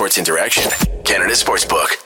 Sports Interaction, Canada Sportsbook.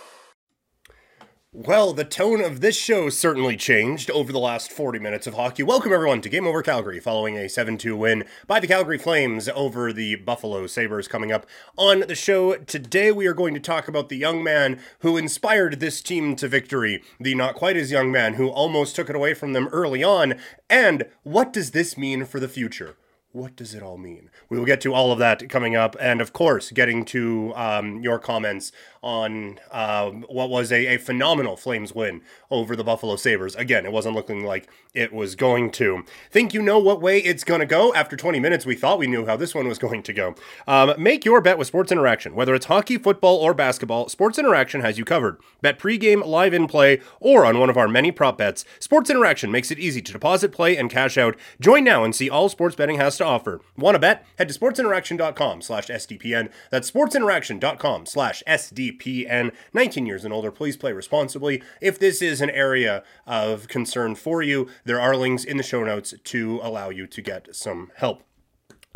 Well, the tone of this show certainly changed over the last 40 minutes of hockey. Welcome, everyone, to Game Over Calgary, following a 7 2 win by the Calgary Flames over the Buffalo Sabres. Coming up on the show today, we are going to talk about the young man who inspired this team to victory, the not quite as young man who almost took it away from them early on, and what does this mean for the future? What does it all mean? We will get to all of that coming up, and of course, getting to um, your comments on uh, what was a, a, phenomenal Flames win over the Buffalo Sabres. Again, it wasn't looking like it was going to. Think you know what way it's going to go? After 20 minutes, we thought we knew how this one was going to go. Um, make your bet with Sports Interaction. Whether it's hockey, football, or basketball, Sports Interaction has you covered. Bet pregame, live in play, or on one of our many prop bets. Sports Interaction makes it easy to deposit, play, and cash out. Join now and see all sports betting has to offer. Want to bet? Head to sportsinteraction.com slash SDPN. That's sportsinteraction.com slash SDPN. PN, 19 years and older. Please play responsibly. If this is an area of concern for you, there are links in the show notes to allow you to get some help.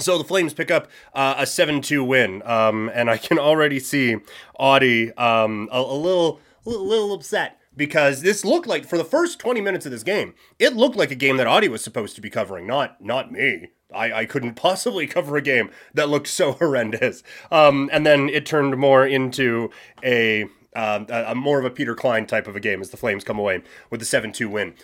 So the Flames pick up uh, a 7 2 win, um, and I can already see Audie um, a, a little, a little upset because this looked like for the first 20 minutes of this game, it looked like a game that Audie was supposed to be covering, not not me. I, I couldn't possibly cover a game that looked so horrendous. Um, and then it turned more into a, uh, a, more of a Peter Klein type of a game as the Flames come away with the 7 2 win.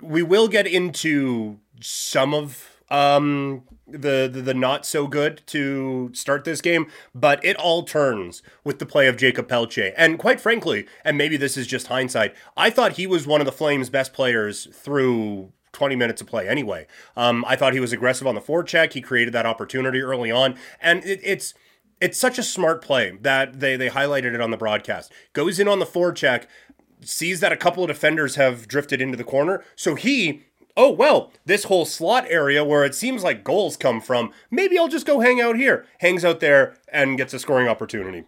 We will get into some of um, the, the, the not so good to start this game, but it all turns with the play of Jacob Pelletier. And quite frankly, and maybe this is just hindsight, I thought he was one of the Flames' best players through 20 minutes of play anyway. Um, I thought he was aggressive on the forecheck. He created that opportunity early on, and it, it's it's such a smart play that they they highlighted it on the broadcast. Goes in on the forecheck, sees that a couple of defenders have drifted into the corner, so he. Oh, well, this whole slot area where it seems like goals come from, maybe I'll just go hang out here. Hangs out there and gets a scoring opportunity.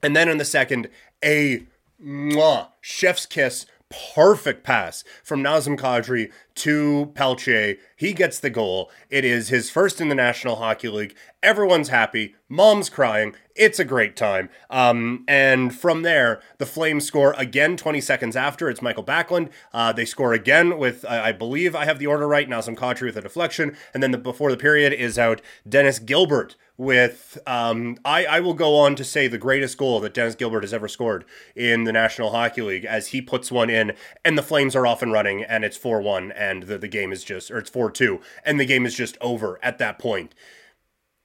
And then in the second, a mwah, chef's kiss perfect pass from Nazem Kadri to Pelletier. He gets the goal. It is his first in the National Hockey League. Everyone's happy. Mom's crying. It's a great time. Um, and from there, the Flames score again 20 seconds after. It's Michael Backlund. Uh, they score again with, I believe I have the order right, Nazem Kadri with a deflection. And then the, before the period is out, Dennis Gilbert with um, I, I will go on to say the greatest goal that Dennis Gilbert has ever scored in the National Hockey League as he puts one in and the Flames are off and running and it's 4-1 and the, the game is just or it's 4-2 and the game is just over at that point.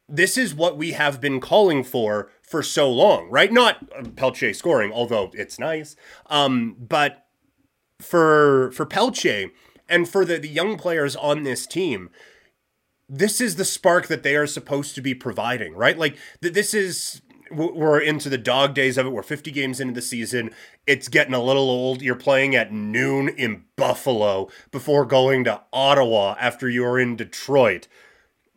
This is what we have been calling for for so long, right? Not Pelletier scoring, although it's nice. Um, but for for Pelletier and for the, the young players on this team, this is the spark that they are supposed to be providing, right? Like th- this is we're into the dog days of it. We're 50 games into the season. It's getting a little old. You're playing at noon in Buffalo before going to Ottawa after you are in Detroit.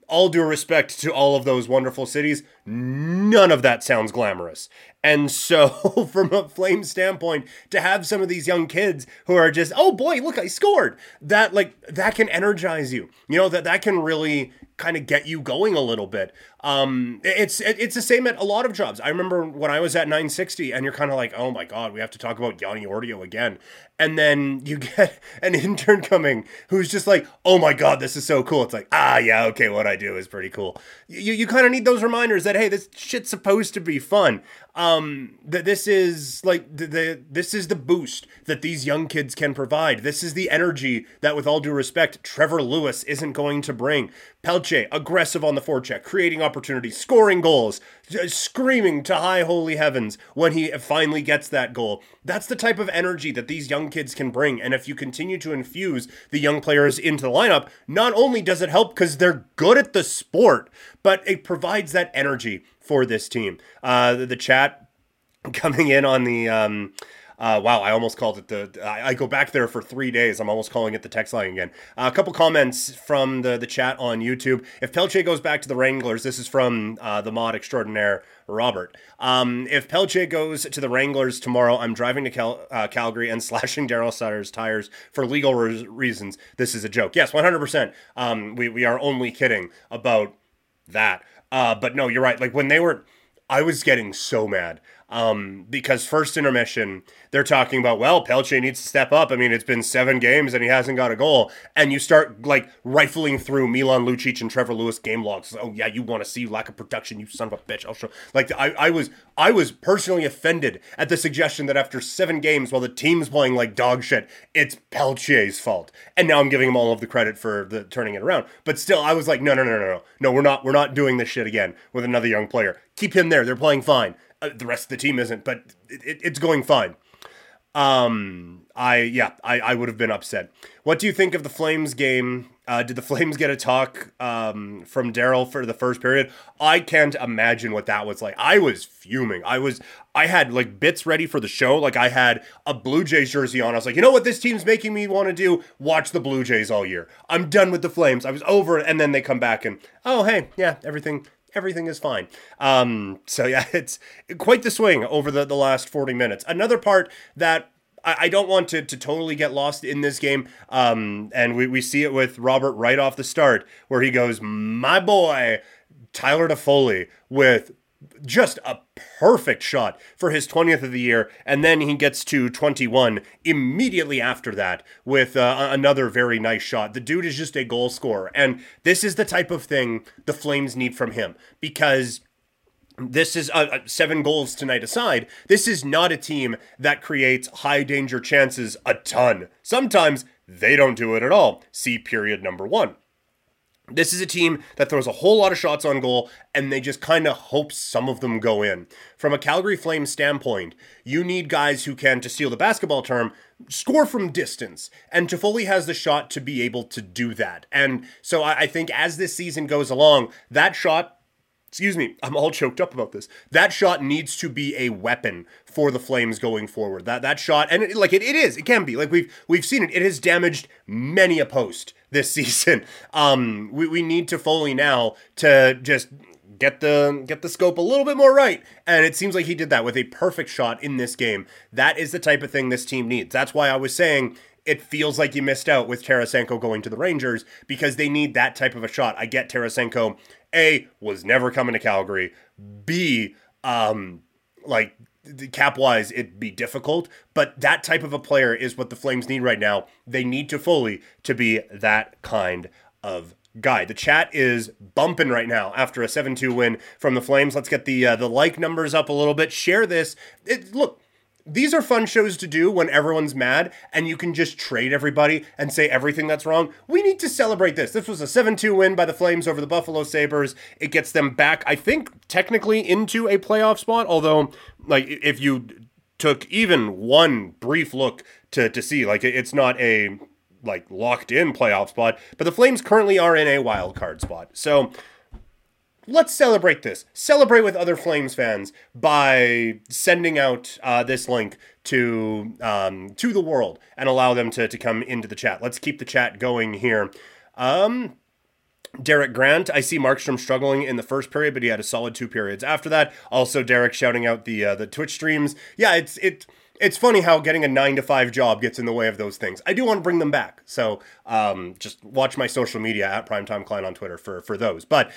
All due respect to all of those wonderful cities, none of that sounds glamorous. And so, from a flame standpoint, to have some of these young kids who are just, oh boy, look, I scored. That like that can energize you. You know that that can really kind of get you going a little bit. Um, it's it's the same at a lot of jobs. I remember when I was at 960, and you're kind of like, oh my god, we have to talk about Yanni Ordio again, and then you get an intern coming who's just like, oh my god, this is so cool. It's like, ah, yeah, okay, what I do is pretty cool. You you kind of need those reminders that hey, this shit's supposed to be fun. Um, that this is like the, the this is the boost that these young kids can provide. This is the energy that, with all due respect, Trevor Lewis isn't going to bring. Pelletier, aggressive on the forecheck, creating opportunities, scoring goals, screaming to high holy heavens when he finally gets that goal. That's the type of energy that these young kids can bring. And if you continue to infuse the young players into the lineup, not only does it help because they're good at the sport, but it provides that energy for this team. Uh, the, the chat coming in on the. Um, uh, wow, I almost called it the. I, I, go back there for three days. I'm almost calling it the text line again. Uh, a couple comments from the the chat on YouTube. If Pelletier goes back to the Wranglers, this is from uh, the mod extraordinaire Robert. Um, if Pelletier goes to the Wranglers tomorrow, I'm driving to Cal- uh, Calgary and slashing Daryl Sutter's tires for legal re- reasons. This is a joke. Yes, 100%. Um, we we are only kidding about that. Uh, but no, you're right. Like when they were I was getting so mad um, because first intermission, they're talking about, well, Pelche needs to step up. I mean, it's been seven games and he hasn't got a goal. And you start like rifling through Milan Lucic and Trevor Lewis game logs. Oh yeah, you want to see lack of production, you son of a bitch. I'll show. Like I, I was, I was personally offended at the suggestion that after seven games, while the team's playing like dog shit, it's Pelche's fault. And now I'm giving him all of the credit for the turning it around. But still, I was like, no, no, no, no, no, no, we're not, we're not doing this shit again with another young player. Keep him there. They're playing fine. Uh, the rest of the team isn't, but it, it, it's going fine. Um, I yeah, I, I would have been upset. What do you think of the Flames game? Uh, did the Flames get a talk um, from Daryl for the first period? I can't imagine what that was like. I was fuming. I was I had like bits ready for the show. Like I had a Blue Jays jersey on. I was like, you know what this team's making me want to do? Watch the Blue Jays all year. I'm done with the Flames. I was over it, and then they come back and oh hey yeah everything everything is fine. Um, so yeah, it's quite the swing over the, the last 40 minutes. Another part that I, I don't want to, to totally get lost in this game. Um, and we, we see it with Robert right off the start, where he goes, My boy, Tyler Toffoli, with just a perfect shot for his 20th of the year. And then he gets to 21 immediately after that with uh, another very nice shot. The dude is just a goal scorer. And this is the type of thing the Flames need from him because this is uh, uh seven goals tonight aside. This is not a team that creates high danger chances a ton. Sometimes they don't do it at all. See period number one. This is a team that throws a whole lot of shots on goal and they just kind of hope some of them go in. From a Calgary Flames standpoint, you need guys who can, to steal the basketball term, score from distance. And Toffoli has the shot to be able to do that. And so I, I think as this season goes along, that shot excuse me, I'm all choked up about this. That shot needs to be a weapon for the Flames going forward. That that shot, and it, like it, it is, it can be. Like we've we've seen it. It has damaged many a post this season. Um, we, we need Toffoli now to just get the get the scope a little bit more right. And it seems like he did that with a perfect shot in this game. That is the type of thing this team needs. That's why I was saying it feels like you missed out with Tarasenko going to the Rangers because they need that type of a shot. I get Tarasenko A was never coming to Calgary. B um like cap wise, it'd be difficult, but that type of a player is what the Flames need right now. They need Toffoli to be that kind of guy. The chat is bumping right now after a 7-2 win from the Flames. Let's get the uh, the like numbers up a little bit. Share this. It, look, these are fun shows to do when everyone's mad and you can just trade everybody and say everything that's wrong. We need to celebrate this. This was a 7 2 win by the Flames over the Buffalo Sabres. It gets them back, I think, technically into a playoff spot. Although, like, if you took even one brief look to, to see, like, it's not a like locked in playoff spot, but the Flames currently are in a wild card spot. So let's celebrate this. Celebrate with other Flames fans by sending out uh, this link to um, to the world and allow them to, to come into the chat. Let's keep the chat going here. Um, Derek Grant, I see Markstrom struggling in the first period, but he had a solid two periods after that. Also, Derek shouting out the uh, the Twitch streams. Yeah, it's it it's funny how getting a nine to five job gets in the way of those things. I do want to bring them back, so um, just watch my social media at Primetime Klein on Twitter for for those. But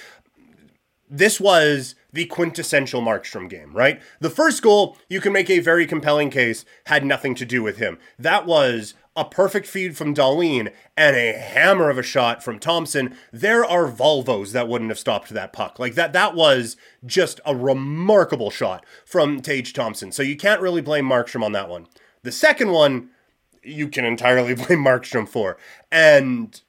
this was the quintessential Markstrom game, right? The first goal, you can make a very compelling case, had nothing to do with him. That was a perfect feed from Dahlin and a hammer of a shot from Thompson. There are Volvos that wouldn't have stopped that puck. Like that, that was just a remarkable shot from Tage Thompson. So you can't really blame Markstrom on that one. The second one, you can entirely blame Markstrom for. And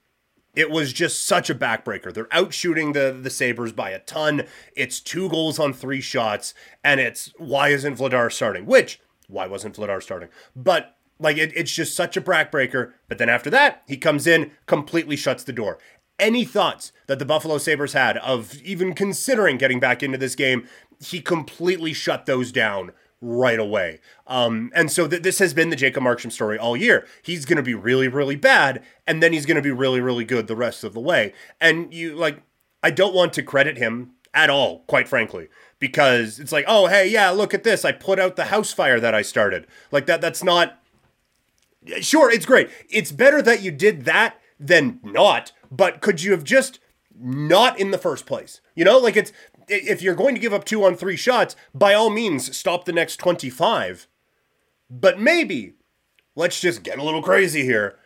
it was just such a backbreaker. They're out shooting the, the Sabres by a ton. It's two goals on three shots, and it's why isn't Vladar starting? Which, why wasn't Vladar starting? But like it, it's just such a backbreaker. But then after that, he comes in, completely shuts the door. Any thoughts that the Buffalo Sabres had of even considering getting back into this game, he completely shut those down right away. Um, and so th- this has been the Jacob Markstrom story all year. He's going to be really, really bad, and then he's going to be really, really good the rest of the way. And you like, I don't want to credit him at all, quite frankly, because it's like, oh, hey, yeah, look at this. I put out the house fire that I started. Like that. That's not. Sure, it's great. It's better that you did that than not. But could you have just not in the first place? You know, like it's if you're going to give up two on three shots, by all means, stop the next 25. But maybe, let's just get a little crazy here.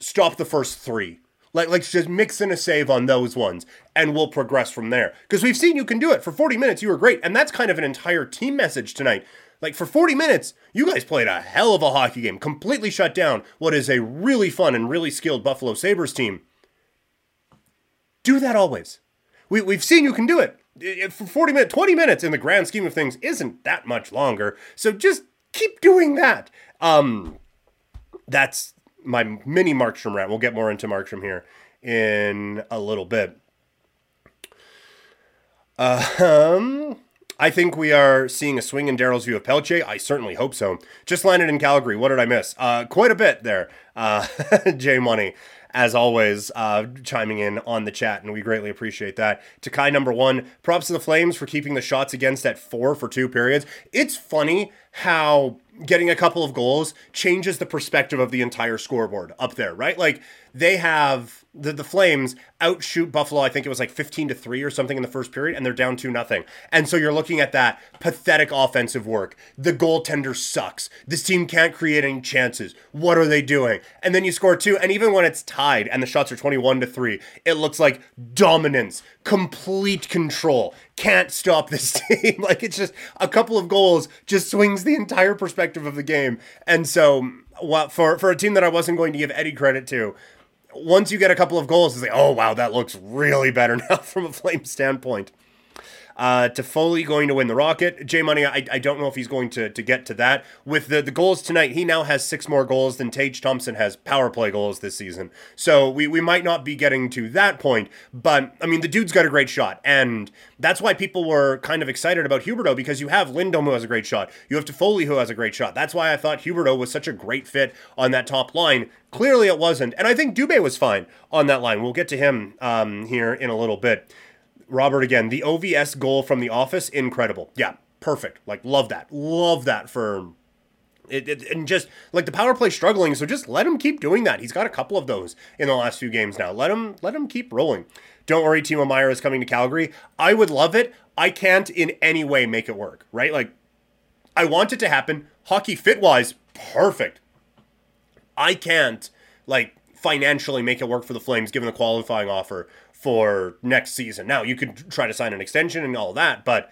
Stop the first three. Like, let's just mix in a save on those ones, and we'll progress from there. Because we've seen you can do it. For 40 minutes, you were great. And that's kind of an entire team message tonight. Like, for 40 minutes, you guys played a hell of a hockey game, completely shut down what is a really fun and really skilled Buffalo Sabres team. Do that always. We, we've seen you can do it. For 40 minutes, 20 minutes in the grand scheme of things isn't that much longer. So just keep doing that. Um, that's my mini Markstrom rant. We'll get more into Markstrom here in a little bit. Uh, um, I think we are seeing a swing in Daryl's view of Pelche. I certainly hope so. Just landed in Calgary. What did I miss? Uh, quite a bit there. Uh, J Money as always, uh, chiming in on the chat, and we greatly appreciate that. Takai number one, props to the Flames for keeping the shots against at four for two periods. It's funny how getting a couple of goals changes the perspective of the entire scoreboard up there, right? Like they have the, the Flames outshoot Buffalo, I think it was like 15 to 3 or something in the first period, and they're down 2 nothing. And so you're looking at that pathetic offensive work. The goaltender sucks. This team can't create any chances. What are they doing? And then you score two, and even when it's tied and the shots are 21 to 3, it looks like dominance, complete control. Can't stop this team. like it's just a couple of goals just swings the entire perspective of the game. And so well, for for a team that I wasn't going to give Eddie credit to, once you get a couple of goals, it's like, oh wow, that looks really better now from a flame standpoint. Uh, Toffoli going to win the Rocket. J Money, I, I don't know if he's going to, to get to that. With the, the goals tonight, he now has six more goals than Tage Thompson has power play goals this season. So we, we might not be getting to that point, but I mean, the dude's got a great shot. And that's why people were kind of excited about Huberdeau because you have Lindholm who has a great shot. You have Toffoli who has a great shot. That's why I thought Huberdeau was such a great fit on that top line. Clearly it wasn't. And I think Dubé was fine on that line. We'll get to him um, here in a little bit. Robert again, the OVS goal from The Office, incredible. Yeah, perfect. Like, love that. Love that for it, it, and just like the power play struggling, so just let him keep doing that. He's got a couple of those in the last few games now. Let him let him keep rolling. Don't worry, Timo Meier is coming to Calgary. I would love it. I can't in any way make it work, right? Like I want it to happen. Hockey fit wise, perfect. I can't like financially make it work for the Flames given the qualifying offer for next season. Now, you could try to sign an extension and all that, but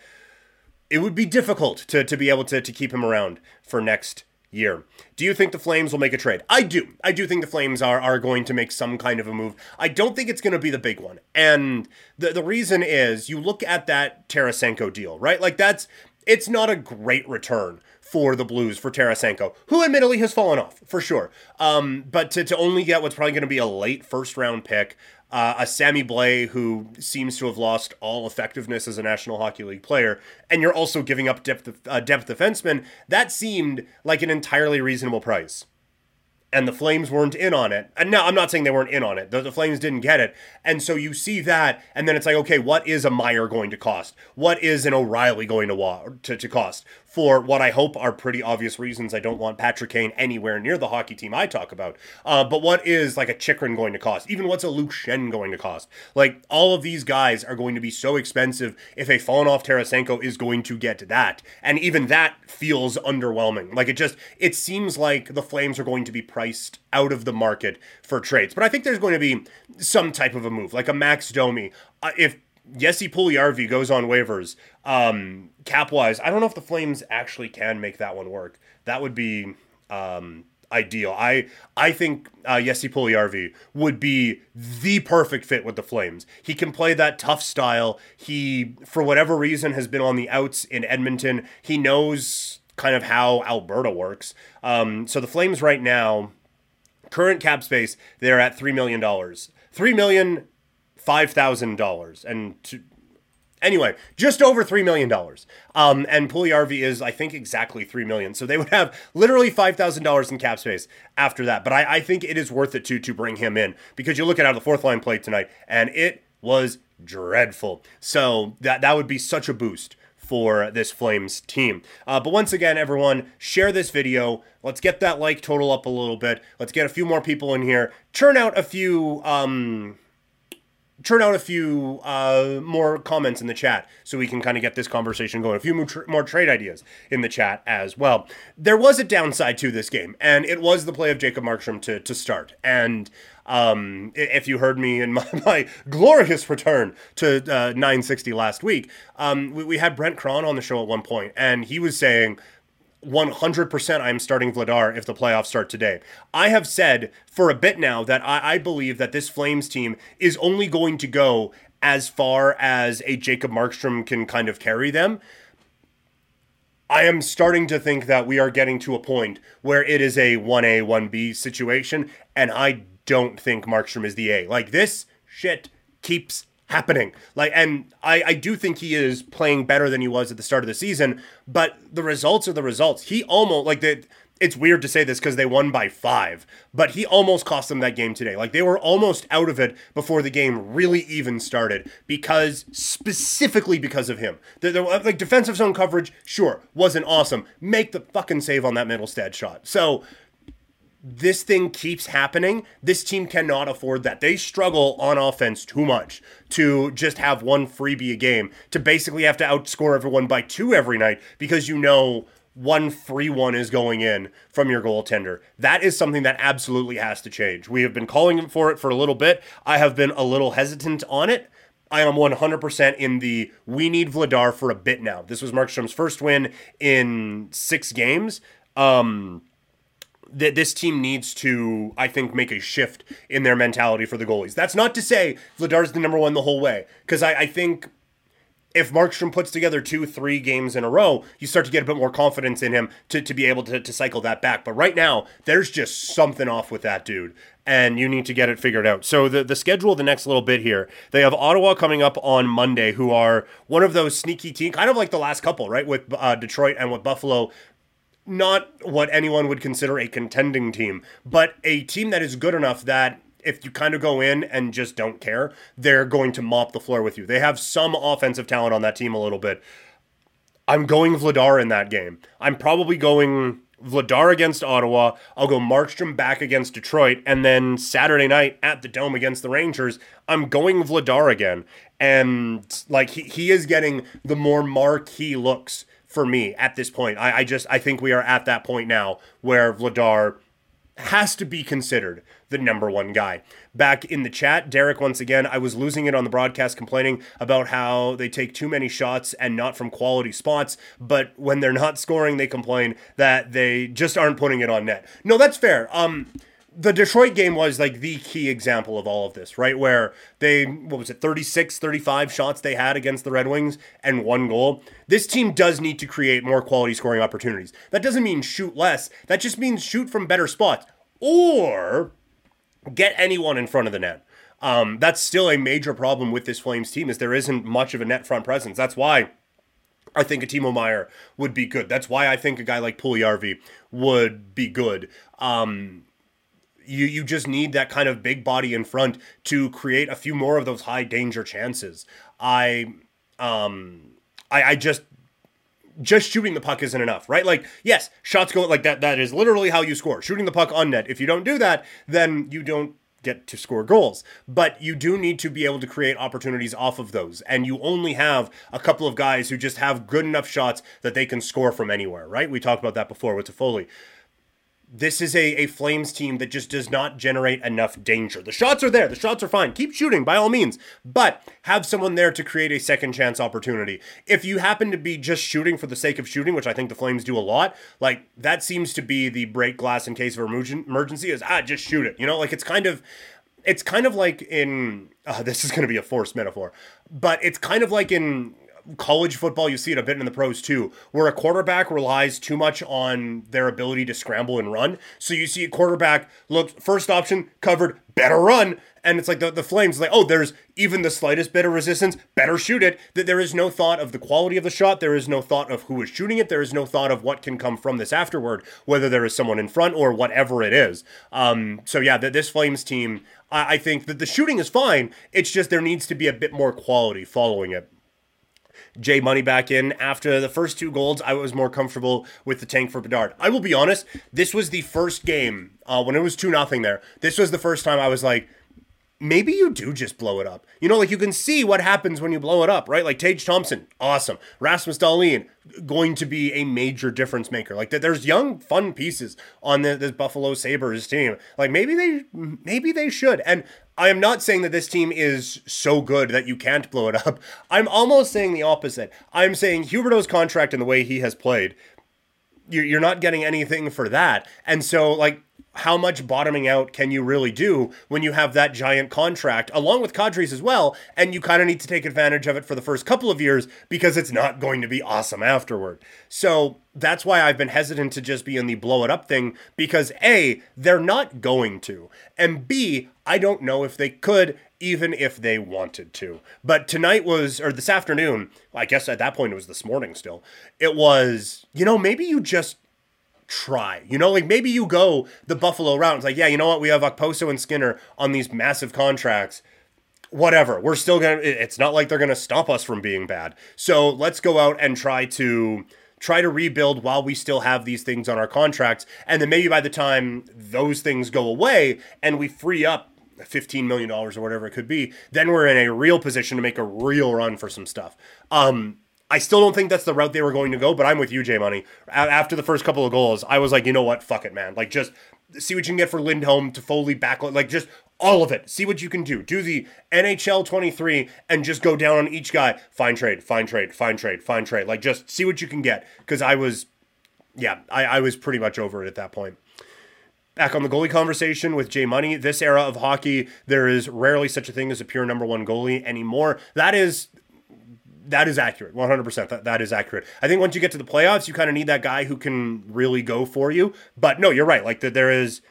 it would be difficult to, to be able to, to keep him around for next year. Do you think the Flames will make a trade? I do. I do think the Flames are, are going to make some kind of a move. I don't think it's going to be the big one. And the, the reason is you look at that Tarasenko deal, right? Like that's it's not a great return for the Blues for Tarasenko, who admittedly has fallen off for sure. Um, but to, to only get what's probably going to be a late first round pick, uh, a Sammy Blais who seems to have lost all effectiveness as a National Hockey League player, and you're also giving up depth uh, depth defenseman. That seemed like an entirely reasonable price and the Flames weren't in on it. And now I'm not saying they weren't in on it. The, the, Flames didn't get it. And so you see that, and then it's like, okay, what is a Meier going to cost? What is an O'Reilly going to, wa- to, to cost? For what I hope are pretty obvious reasons, I don't want Patrick Kane anywhere near the hockey team I talk about. Uh, but what is like a Chychrun going to cost? Even what's a Luke Schenn going to cost? Like all of these guys are going to be so expensive if a fallen off Tarasenko is going to get that. And even that feels underwhelming. Like it just, it seems like the Flames are going to be priced out of the market for trades. But I think there's going to be some type of a move, like a Max Domi. Uh, if Jesse Puljujarvi goes on waivers, um, cap wise, I don't know if the Flames actually can make that one work. That would be um, ideal. I I think uh, Jesse Puljujarvi would be the perfect fit with the Flames. He can play that tough style. He, for whatever reason, has been on the outs in Edmonton. He knows kind of how Alberta works. Um, so the Flames right now, current cap space, they're at three million dollars. Three million five thousand dollars, and to, anyway, just over three million dollars. Um, and Puljujarvi is, I think, exactly three million. So they would have literally five thousand dollars in cap space after that. But I, I think it is worth it to to bring him in because you look at how the fourth line played tonight, and it was dreadful. So that that would be such a boost for this Flames team. Uh, but once again, everyone, share this video. Let's get that like total up a little bit. Let's get a few more people in here. Churn out a few um, churn out a few uh, more comments in the chat so we can kind of get this conversation going. A few more, tra- more, trade ideas in the chat as well. There was a downside to this game, and it was the play of Jacob Markstrom to, to start. And um, if you heard me in my, my glorious return to uh, 960 last week, um, we, we had Brent Cron on the show at one point, and he was saying 100% I'm starting Vladar if the playoffs start today. I have said for a bit now that I, I, believe that this Flames team is only going to go as far as a Jacob Markstrom can kind of carry them. I am starting to think that we are getting to a point where it is a 1A, 1B situation, and I don't think Markstrom is the A. Like this shit keeps happening. Like, and I, I do think he is playing better than he was at the start of the season, but the results are the results. He almost, like, the, it's weird to say this because they won by five, but he almost cost them that game today. Like, they were almost out of it before the game really even started because, specifically because of him. The, the uh, like, defensive zone coverage, sure, wasn't awesome. Make the fucking save on that Mittelstadt shot. So, this thing keeps happening, this team cannot afford that. They struggle on offense too much to just have one freebie a game, to basically have to outscore everyone by two every night because you know one free one is going in from your goaltender. That is something that absolutely has to change. We have been calling for it for a little bit. I have been a little hesitant on it. I am 100% in the we need Vladar for a bit now. This was Markstrom's first win in six games. Um, that this team needs to, I think, make a shift in their mentality for the goalies. That's not to say Vladar's the number one the whole way, because I, I think if Markstrom puts together two, three games in a row, you start to get a bit more confidence in him to, to be able to, to cycle that back. But right now, there's just something off with that dude, and you need to get it figured out. So the, the schedule, the next little bit here, they have Ottawa coming up on Monday, who are one of those sneaky teams, kind of like the last couple, right, with uh, Detroit and with Buffalo, not what anyone would consider a contending team, but a team that is good enough that if you kind of go in and just don't care, they're going to mop the floor with you. They have some offensive talent on that team a little bit. I'm going Vladar in that game. I'm probably going Vladar against Ottawa. I'll go Markstrom back against Detroit. And then Saturday night at the Dome against the Rangers, I'm going Vladar again. And like he, he is getting the more marquee looks for me at this point. I, I just I think we are at that point now where Vladar has to be considered the number one guy. Back in the chat, Derek, once again, I was losing it on the broadcast complaining about how they take too many shots and not from quality spots, but when they're not scoring, they complain that they just aren't putting it on net. No, that's fair. Um, the Detroit game was like the key example of all of this, right? Where they, what was it, 36, 35 shots they had against the Red Wings and one goal. This team does need to create more quality scoring opportunities. That doesn't mean shoot less, that just means shoot from better spots or get anyone in front of the net. Um, that's still a major problem with this Flames team is there isn't much of a net front presence. That's why I think a Timo Meier would be good. That's why I think a guy like Puljujarvi would be good. Um, you you just need that kind of big body in front to create a few more of those high danger chances. I um I, I just just shooting the puck isn't enough, right? Like, yes, shots go like that. That is literally how you score. Shooting the puck on net. If you don't do that, then you don't get to score goals. But you do need to be able to create opportunities off of those. And you only have a couple of guys who just have good enough shots that they can score from anywhere, right? We talked about that before with Toffoli this is a, a Flames team that just does not generate enough danger. The shots are there, the shots are fine. Keep shooting by all means, but have someone there to create a second chance opportunity. If you happen to be just shooting for the sake of shooting, which I think the Flames do a lot, like that seems to be the break glass in case of emergency is ah, just shoot it. You know, like it's kind of it's kind of like in uh, this is going to be a forced metaphor, but it's kind of like in college football, you see it a bit in the pros too, where a quarterback relies too much on their ability to scramble and run. So you see a quarterback look first option covered, better run. And it's like the, the Flames, like, oh, there's even the slightest bit of resistance, better shoot it. That there is no thought of the quality of the shot. There is no thought of who is shooting it. There is no thought of what can come from this afterward, whether there is someone in front or whatever it is. Um, so yeah, that this Flames team, I, I think that the shooting is fine. It's just there needs to be a bit more quality following it. Jay Money back in. After the first two goals, I was more comfortable with the tank for Bedard. I will be honest, this was the first game uh, when it was 2 nothing there. This was the first time I was like, maybe you do just blow it up. You know, like you can see what happens when you blow it up, right? Like Tage Thompson, awesome. Rasmus Dahlin, going to be a major difference maker. Like there's young, fun pieces on the, this Buffalo Sabres team. Like maybe they, maybe they should. And I am not saying that this team is so good that you can't blow it up. I'm almost saying the opposite. I'm saying Huberdeau's contract and the way he has played, you're not getting anything for that. And so, like, how much bottoming out can you really do when you have that giant contract along with Kadri's as well and you kind of need to take advantage of it for the first couple of years because it's not going to be awesome afterward. So that's why I've been hesitant to just be in the blow it up thing because A, they're not going to and B, I don't know if they could even if they wanted to. But tonight was or this afternoon, I guess at that point it was this morning still. It was, you know, maybe you just try. You know, like maybe you go the Buffalo route. It's like, yeah, you know what? We have Okposo and Skinner on these massive contracts. Whatever. We're still going to, it's not like they're going to stop us from being bad. So let's go out and try to try to rebuild while we still have these things on our contracts. And then maybe by the time those things go away and we free up $15 million or whatever it could be, then we're in a real position to make a real run for some stuff. Um, I still don't think that's the route they were going to go, but I'm with you, J Money. After the first couple of goals, I was like, you know what? Fuck it, man. Like, just see what you can get for Lindholm, Toffoli, Backlund, like just all of it. See what you can do. Do the NHL 23 and just go down on each guy. Fine trade, fine trade, fine trade, fine trade. Like, just see what you can get. Because I was, yeah, I, I was pretty much over it at that point. Back on the goalie conversation with Jay Money, this era of hockey, there is rarely such a thing as a pure number one goalie anymore. That is that is accurate. 100% that, that is accurate. I think once you get to the playoffs you kind of need that guy who can really go for you. But no you're right. Like that there is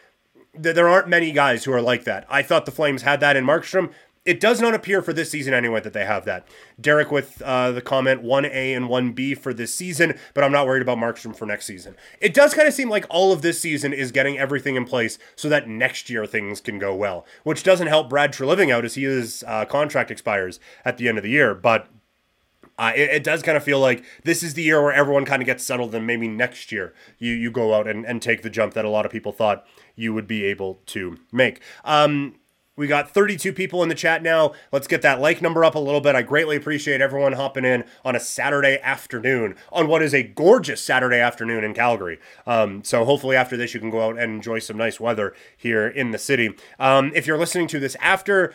there aren't many guys who are like that. I thought the flames had that in markstrom. It does not appear for this season anyway that they have that. Derek with uh, the comment 1A and 1B for this season, but I'm not worried about Markstrom for next season. It does kind of seem like all of this season is getting everything in place so that next year things can go well, which doesn't help Brad Treliving out as he his uh, contract expires at the end of the year. But uh, it, it, does kind of feel like this is the year where everyone kind of gets settled, and maybe next year you you go out and, and take the jump that a lot of people thought you would be able to make. Um, we got 32 people in the chat now. Let's get that like number up a little bit. I greatly appreciate everyone hopping in on a Saturday afternoon, on what is a gorgeous Saturday afternoon in Calgary. Um, so hopefully after this, you can go out and enjoy some nice weather here in the city. Um, if you're listening to this after,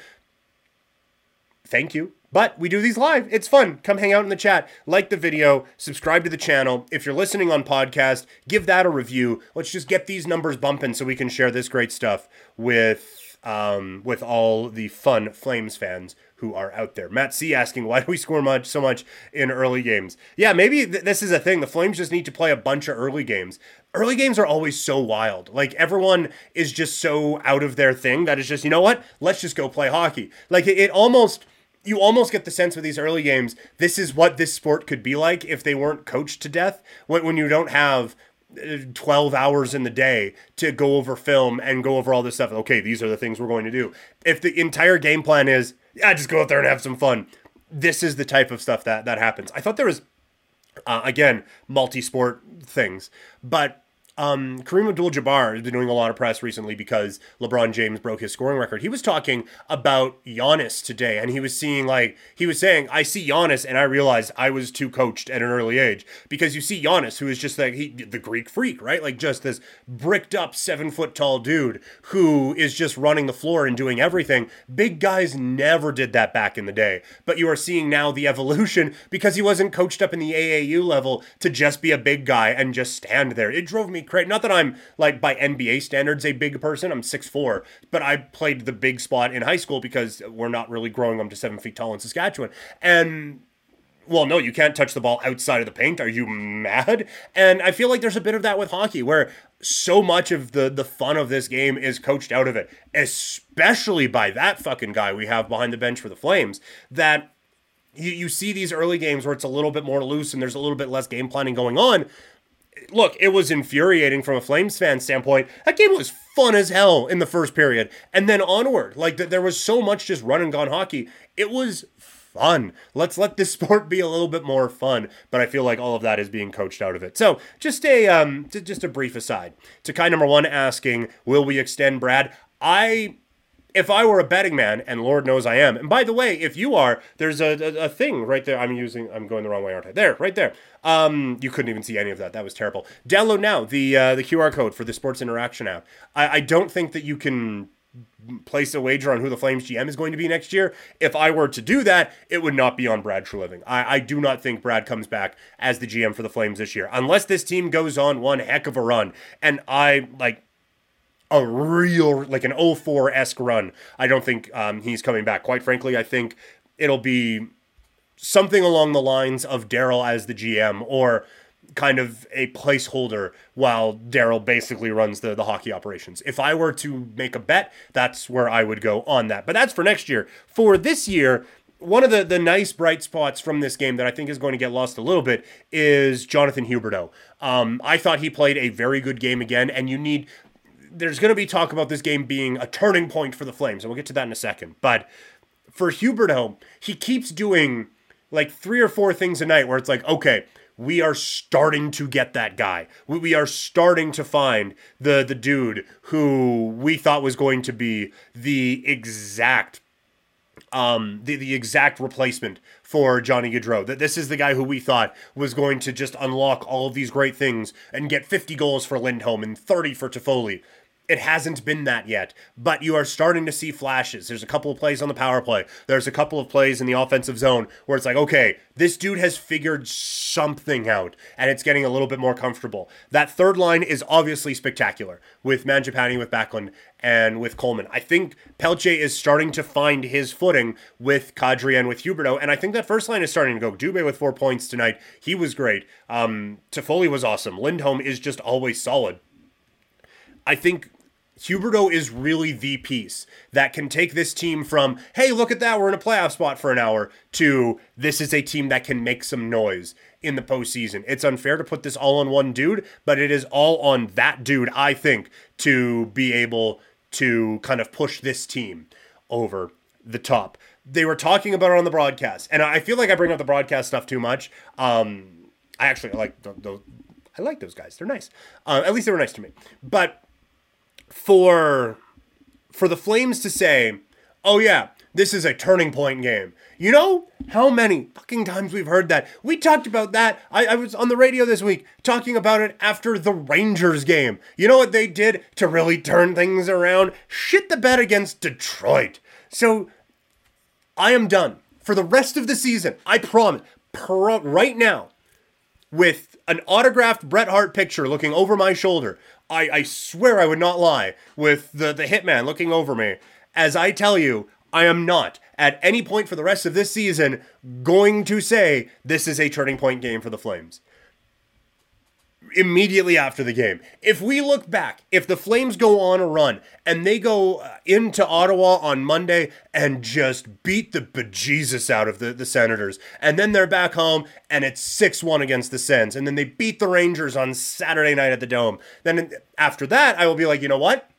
thank you. But we do these live. It's fun. Come hang out in the chat, like the video, subscribe to the channel. If you're listening on podcast, give that a review. Let's just get these numbers bumping so we can share this great stuff with um, with all the fun Flames fans who are out there. Matt C asking why do we score much so much in early games? Yeah, maybe th- this is a thing. The Flames just need to play a bunch of early games. Early games are always so wild. Like everyone is just so out of their thing that it's just you know what? Let's just go play hockey. Like it, it almost you almost get the sense with these early games, this is what this sport could be like if they weren't coached to death. When, when you don't have uh, 12 hours in the day to go over film and go over all this stuff. Okay, these are the things we're going to do. If the entire game plan is, yeah, just go out there and have some fun, this is the type of stuff that, that happens. I thought there was, uh, again, multi sport things, but um, Kareem Abdul-Jabbar has been doing a lot of press recently because LeBron James broke his scoring record. He was talking about Giannis today, and he was seeing like he was saying, "I see Giannis, and I realized I was too coached at an early age." Because you see Giannis, who is just like he, the Greek freak, right? Like just this bricked up seven foot tall dude who is just running the floor and doing everything. Big guys never did that back in the day, but you are seeing now the evolution because he wasn't coached up in the AAU level to just be a big guy and just stand there. It drove me Not that I'm like by NBA standards a big person. I'm six four, but I played the big spot in high school because we're not really growing up to seven feet tall in Saskatchewan. And well, no, you can't touch the ball outside of the paint. Are you mad? And I feel like there's a bit of that with hockey where so much of the the fun of this game is coached out of it, especially by that fucking guy we have behind the bench for the Flames that you, you see these early games where it's a little bit more loose and there's a little bit less game planning going on look, it was infuriating from a Flames fan standpoint. That game was fun as hell in the first period. And then onward, like th- there was so much just run and gone hockey. It was fun. Let's let this sport be a little bit more fun. But I feel like all of that is being coached out of it. So just a um, just a brief aside to kind number one asking, will we extend Brad? I if I were a betting man, and Lord knows I am, and by the way, if you are, there's a, a, a thing right there. I'm using, I'm going the wrong way, aren't I? There, right there. Um, you couldn't even see any of that. That was terrible. Download now the uh, the QR code for the Sports Interaction app. I, I don't think that you can place a wager on who the Flames GM is going to be next year. If I were to do that, it would not be on Brad Treliving. I, I do not think Brad comes back as the GM for the Flames this year, unless this team goes on one heck of a run. And I like a real like an 04 esque run. I don't think um, he's coming back. Quite frankly, I think it'll be something along the lines of Daryl as the GM or kind of a placeholder while Daryl basically runs the, the hockey operations. If I were to make a bet, that's where I would go on that. But that's for next year. For this year, one of the, the nice bright spots from this game that I think is going to get lost a little bit is Jonathan Huberdeau. Um, I thought he played a very good game again, and you need. There's going to be talk about this game being a turning point for the Flames, and we'll get to that in a second. But for Huberdeau, he keeps doing like three or four things a night where it's like, okay, we are starting to get that guy. We, we are starting to find the the dude who we thought was going to be the exact um the, the exact replacement for Johnny Gaudreau. That this is the guy who we thought was going to just unlock all of these great things and get 50 goals for Lindholm and 30 for Toffoli it hasn't been that yet, but you are starting to see flashes. There's a couple of plays on the power play. There's a couple of plays in the offensive zone where it's like, okay, this dude has figured something out and it's getting a little bit more comfortable. That third line is obviously spectacular with Mangiapane, with Backlund, and with Coleman. I think Pelche is starting to find his footing with Kadri and with Huberdeau, and I think that first line is starting to go. Dubé with four points tonight. He was great. Um, Toffoli was awesome. Lindholm is just always solid. I think Huberdeau is really the piece that can take this team from, hey, look at that, we're in a playoff spot for an hour, to this is a team that can make some noise in the postseason. It's unfair to put this all on one dude, but it is all on that dude, I think, to be able to kind of push this team over the top. They were talking about it on the broadcast, and I feel like I bring up the broadcast stuff too much. Um, I actually like those. I like those guys. They're nice. Uh, at least they were nice to me. But for for the Flames to say, "Oh yeah, this is a turning point game." You know how many fucking times we've heard that? We talked about that. I, I, was on the radio this week talking about it after the Rangers game. You know what they did to really turn things around? Shit the bet against Detroit. So I am done for the rest of the season. I promise. Pro- right now, with an autographed Bret Hart picture looking over my shoulder, I, I swear I would not lie with the, the hitman looking over me. As I tell you, I am not at any point for the rest of this season going to say this is a turning point game for the Flames immediately after the game. If we look back, if the Flames go on a run and they go uh, into Ottawa on Monday and just beat the bejesus out of the, the Senators, and then they're back home and it's 6 1 against the Sens, and then they beat the Rangers on Saturday night at the Dome, then after that, I will be like, you know what?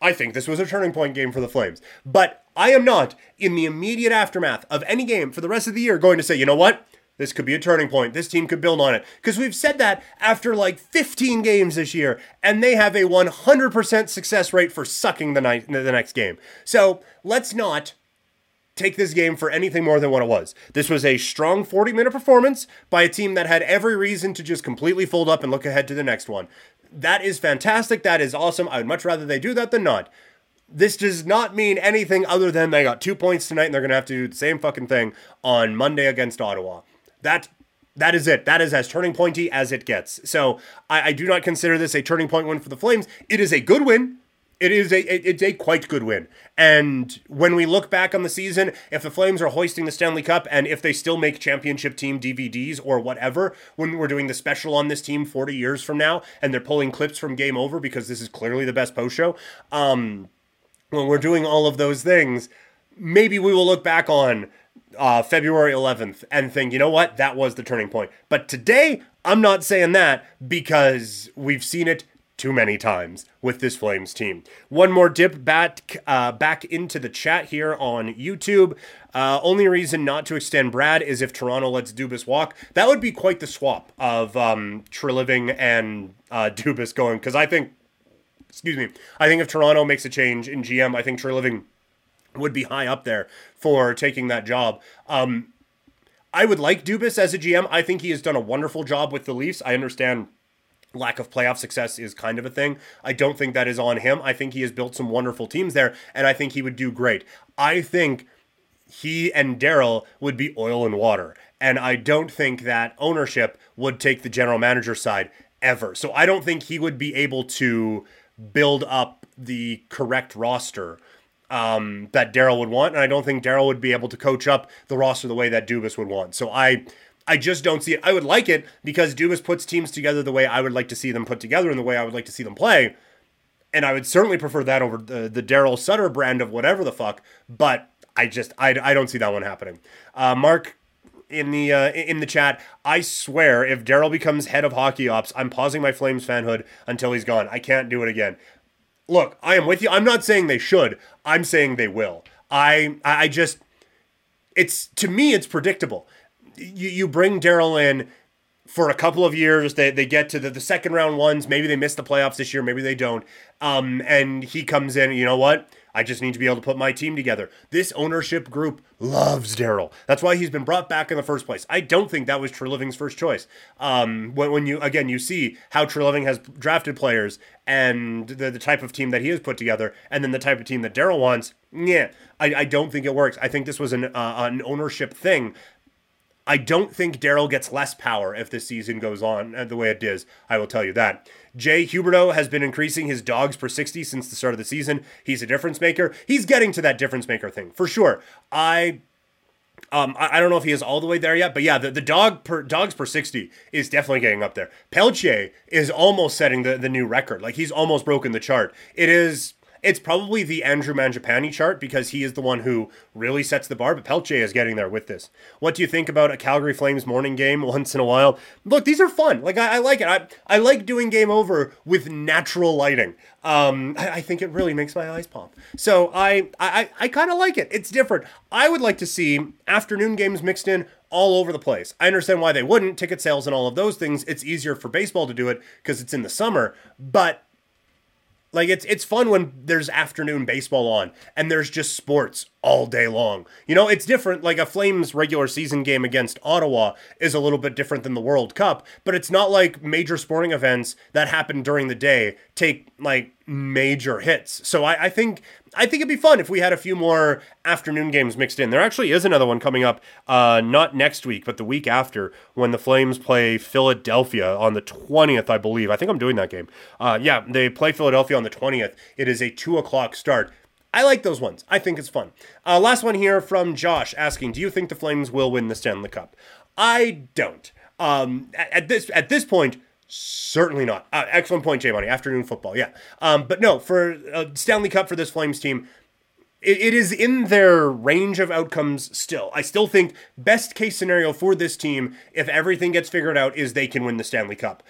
I think this was a turning point game for the Flames. But I am not, in the immediate aftermath of any game for the rest of the year, going to say, you know what? This could be a turning point. This team could build on it. Because we've said that after like 15 games this year, and they have a 100% success rate for sucking the, night, the next game. So let's not take this game for anything more than what it was. This was a strong 40 minute performance by a team that had every reason to just completely fold up and look ahead to the next one. That is fantastic. That is awesome. I would much rather they do that than not. This does not mean anything other than they got two points tonight and they're going to have to do the same fucking thing on Monday against Ottawa that that is it. That is as turning pointy as it gets. So I, I, do not consider this a turning point win for the Flames. It is a good win. It is a it, it's a quite good win. And when we look back on the season, if the Flames are hoisting the Stanley Cup and if they still make championship team DVDs or whatever, when we're doing the special on this team 40 years from now and they're pulling clips from Game Over because this is clearly the best post show, um, when we're doing all of those things, maybe we will look back on uh, February 11th and think, you know what, that was the turning point. But today, I'm not saying that because we've seen it too many times with this Flames team. One more dip back uh, back into the chat here on YouTube. Uh, only reason not to extend Brad is if Toronto lets Dubas walk. That would be quite the swap of um, Treliving and uh, Dubas going because I think excuse me. I think if Toronto makes a change in GM, I think Treliving would be high up there for taking that job. Um, I would like Dubas as a GM. I think he has done a wonderful job with the Leafs. I understand lack of playoff success is kind of a thing. I don't think that is on him. I think he has built some wonderful teams there, and I think he would do great. I think he and Daryl would be oil and water. And I don't think that ownership would take the general manager side ever. So I don't think he would be able to build up the correct roster um, that Daryl would want, and I don't think Daryl would be able to coach up the roster the way that Dubas would want. So I, I just don't see it. I would like it because Dubas puts teams together the way I would like to see them put together and the way I would like to see them play, and I would certainly prefer that over the the Daryl Sutter brand of whatever the fuck. But I just I, I don't see that one happening. Uh, Mark in the uh, in the chat. I swear, if Daryl becomes head of hockey ops, I'm pausing my Flames fanhood until he's gone. I can't do it again look, I am with you. I'm not saying they should. I'm saying they will. I I just it's to me it's predictable. You you bring Daryl in for a couple of years. They they get to the, the second round ones. Maybe they miss the playoffs this year. Maybe they don't. Um, and he comes in. You know what? I just need to be able to put my team together. This ownership group loves Daryl. That's why he's been brought back in the first place. I don't think that was Treliving's first choice. Um, when, when you again you see how Treliving has drafted players and the, the type of team that he has put together, and then the type of team that Daryl wants. Yeah, I, I don't think it works. I think this was an uh, an ownership thing I don't think Daryl gets less power if this season goes on uh, the way it is. I will tell you that. Jay Huberdeau has been increasing his dogs per 60 since the start of the season. He's a difference maker. He's getting to that difference maker thing for sure. I um, I, I, don't know if he is all the way there yet, but yeah, the, the dog per dogs per 60 is definitely getting up there. Pelletier is almost setting the, the new record. Like he's almost broken the chart. It is it's probably the Andrew Mangiapane chart because he is the one who really sets the bar, but Pelletier is getting there with this. What do you think about a Calgary Flames morning game once in a while? Look, these are fun. Like, I, I like it. I, I like doing game over with natural lighting. Um, I, I, think it really makes my eyes pop. So I, I, I kind of like it. It's different. I would like to see afternoon games mixed in all over the place. I understand why they wouldn't. Ticket sales and all of those things. It's easier for baseball to do it because it's in the summer. But like it's it's fun when there's afternoon baseball on and there's just sports all day long. You know, it's different. Like a Flames regular season game against Ottawa is a little bit different than the World Cup, but it's not like major sporting events that happen during the day take like major hits. So I, I think I think it'd be fun if we had a few more afternoon games mixed in. There actually is another one coming up, uh, not next week, but the week after, when the Flames play Philadelphia on the 20th, I believe. I think I'm doing that game. Uh, yeah, they play Philadelphia on the 20th. It is a 2 o'clock start. I like those ones. I think it's fun. Uh, last one here from Josh asking Do you think the Flames will win the Stanley Cup? I don't. Um, at, at this at this point, Certainly not. Uh, excellent point, Jay Money. Afternoon football, yeah. Um, but no, for uh, Stanley Cup for this Flames team, it, it is in their range of outcomes still. I still think best case scenario for this team, if everything gets figured out, is they can win the Stanley Cup.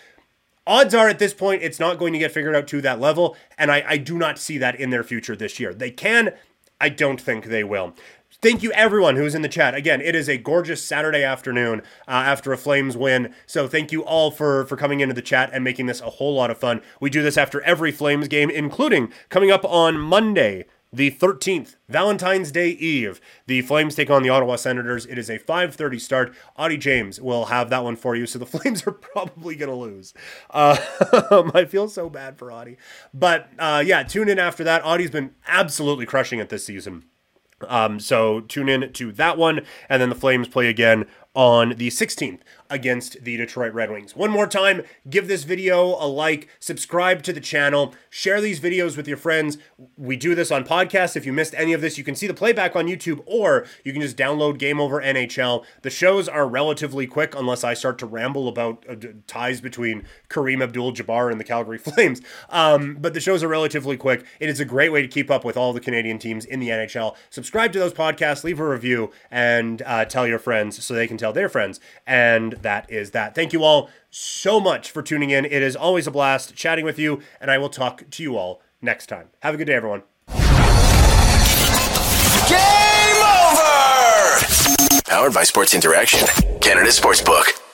Odds are at this point it's not going to get figured out to that level, and I, I do not see that in their future this year. They can, I don't think they will. Thank you, everyone who's in the chat. Again, it is a gorgeous Saturday afternoon uh, after a Flames win. So thank you all for for coming into the chat and making this a whole lot of fun. We do this after every Flames game, including coming up on Monday, the 13th, Valentine's Day Eve. The Flames take on the Ottawa Senators. It is a 5:30 start. Audie James will have that one for you. So the Flames are probably going to lose. Uh, I feel so bad for Audie, but uh, yeah, tune in after that. Audie's been absolutely crushing it this season. Um, so tune in to that one, and then the Flames play again on the 16th against the Detroit Red Wings. One more time, give this video a like, subscribe to the channel, share these videos with your friends. We do this on podcasts. If you missed any of this, you can see the playback on YouTube or you can just download Game Over NHL. The shows are relatively quick unless I start to ramble about uh, ties between Kareem Abdul-Jabbar and the Calgary Flames. Um, but the shows are relatively quick. It is a great way to keep up with all the Canadian teams in the NHL. Subscribe to those podcasts, leave a review, and uh, tell your friends so they can tell tell their friends. And that is that. Thank you all so much for tuning in. It is always a blast chatting with you, and I will talk to you all next time. Have a good day, everyone. Game over! Powered by Sports Interaction, Canada Sportsbook.